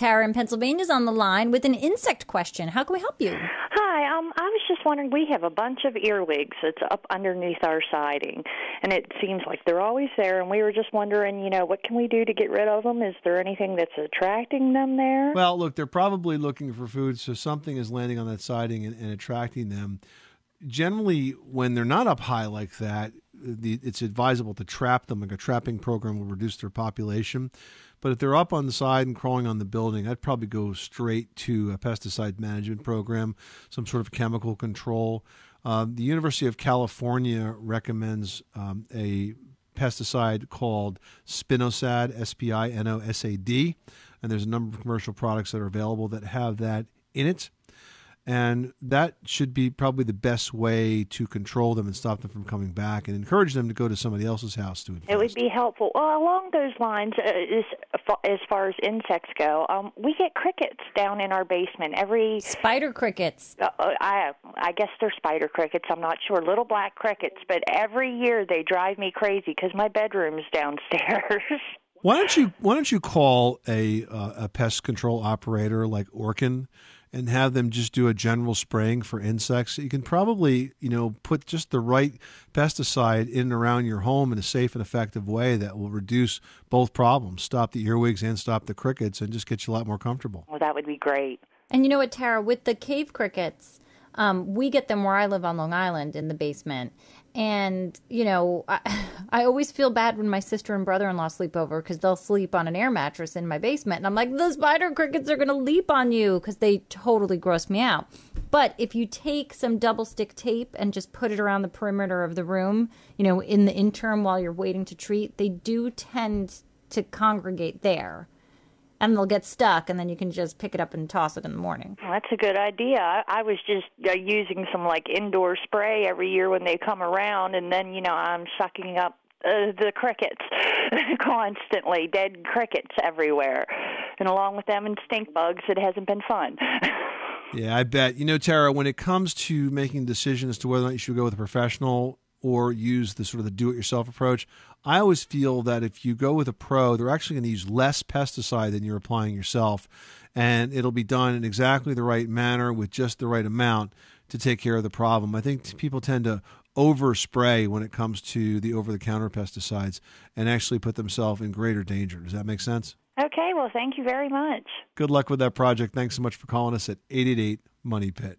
Tara in Pennsylvania is on the line with an insect question. How can we help you? Hi, um, I was just wondering. We have a bunch of earwigs that's up underneath our siding, and it seems like they're always there. And we were just wondering, you know, what can we do to get rid of them? Is there anything that's attracting them there? Well, look, they're probably looking for food, so something is landing on that siding and, and attracting them. Generally, when they're not up high like that, the, it's advisable to trap them. Like a trapping program will reduce their population. But if they're up on the side and crawling on the building, I'd probably go straight to a pesticide management program, some sort of chemical control. Uh, the University of California recommends um, a pesticide called Spinosad, S P I N O S A D, and there's a number of commercial products that are available that have that in it and that should be probably the best way to control them and stop them from coming back and encourage them to go to somebody else's house to infest. It would be helpful. Well, along those lines, uh, as, as far as insects go, um, we get crickets down in our basement every spider crickets. Uh, uh I I guess they're spider crickets. I'm not sure. Little black crickets, but every year they drive me crazy because my bedroom's downstairs. Why don't you Why don't you call a uh, a pest control operator like Orkin? And have them just do a general spraying for insects. You can probably, you know, put just the right pesticide in and around your home in a safe and effective way that will reduce both problems, stop the earwigs and stop the crickets, and just get you a lot more comfortable. Well, that would be great. And you know what, Tara, with the cave crickets, um, we get them where I live on Long Island in the basement. And, you know, I, I always feel bad when my sister and brother in law sleep over because they'll sleep on an air mattress in my basement. And I'm like, the spider crickets are going to leap on you because they totally gross me out. But if you take some double stick tape and just put it around the perimeter of the room, you know, in the interim while you're waiting to treat, they do tend to congregate there and they'll get stuck, and then you can just pick it up and toss it in the morning. Well, that's a good idea. I, I was just uh, using some like indoor spray every year when they come around, and then you know I'm sucking up uh, the crickets constantly, dead crickets everywhere, and along with them and stink bugs, it hasn't been fun. yeah, I bet. You know, Tara, when it comes to making decisions as to whether or not you should go with a professional or use the sort of the do-it-yourself approach, I always feel that if you go with a pro, they're actually going to use less pesticide than you're applying yourself, and it'll be done in exactly the right manner with just the right amount to take care of the problem. I think people tend to overspray when it comes to the over-the-counter pesticides and actually put themselves in greater danger. Does that make sense? Okay, well, thank you very much. Good luck with that project. Thanks so much for calling us at 888 Money Pit.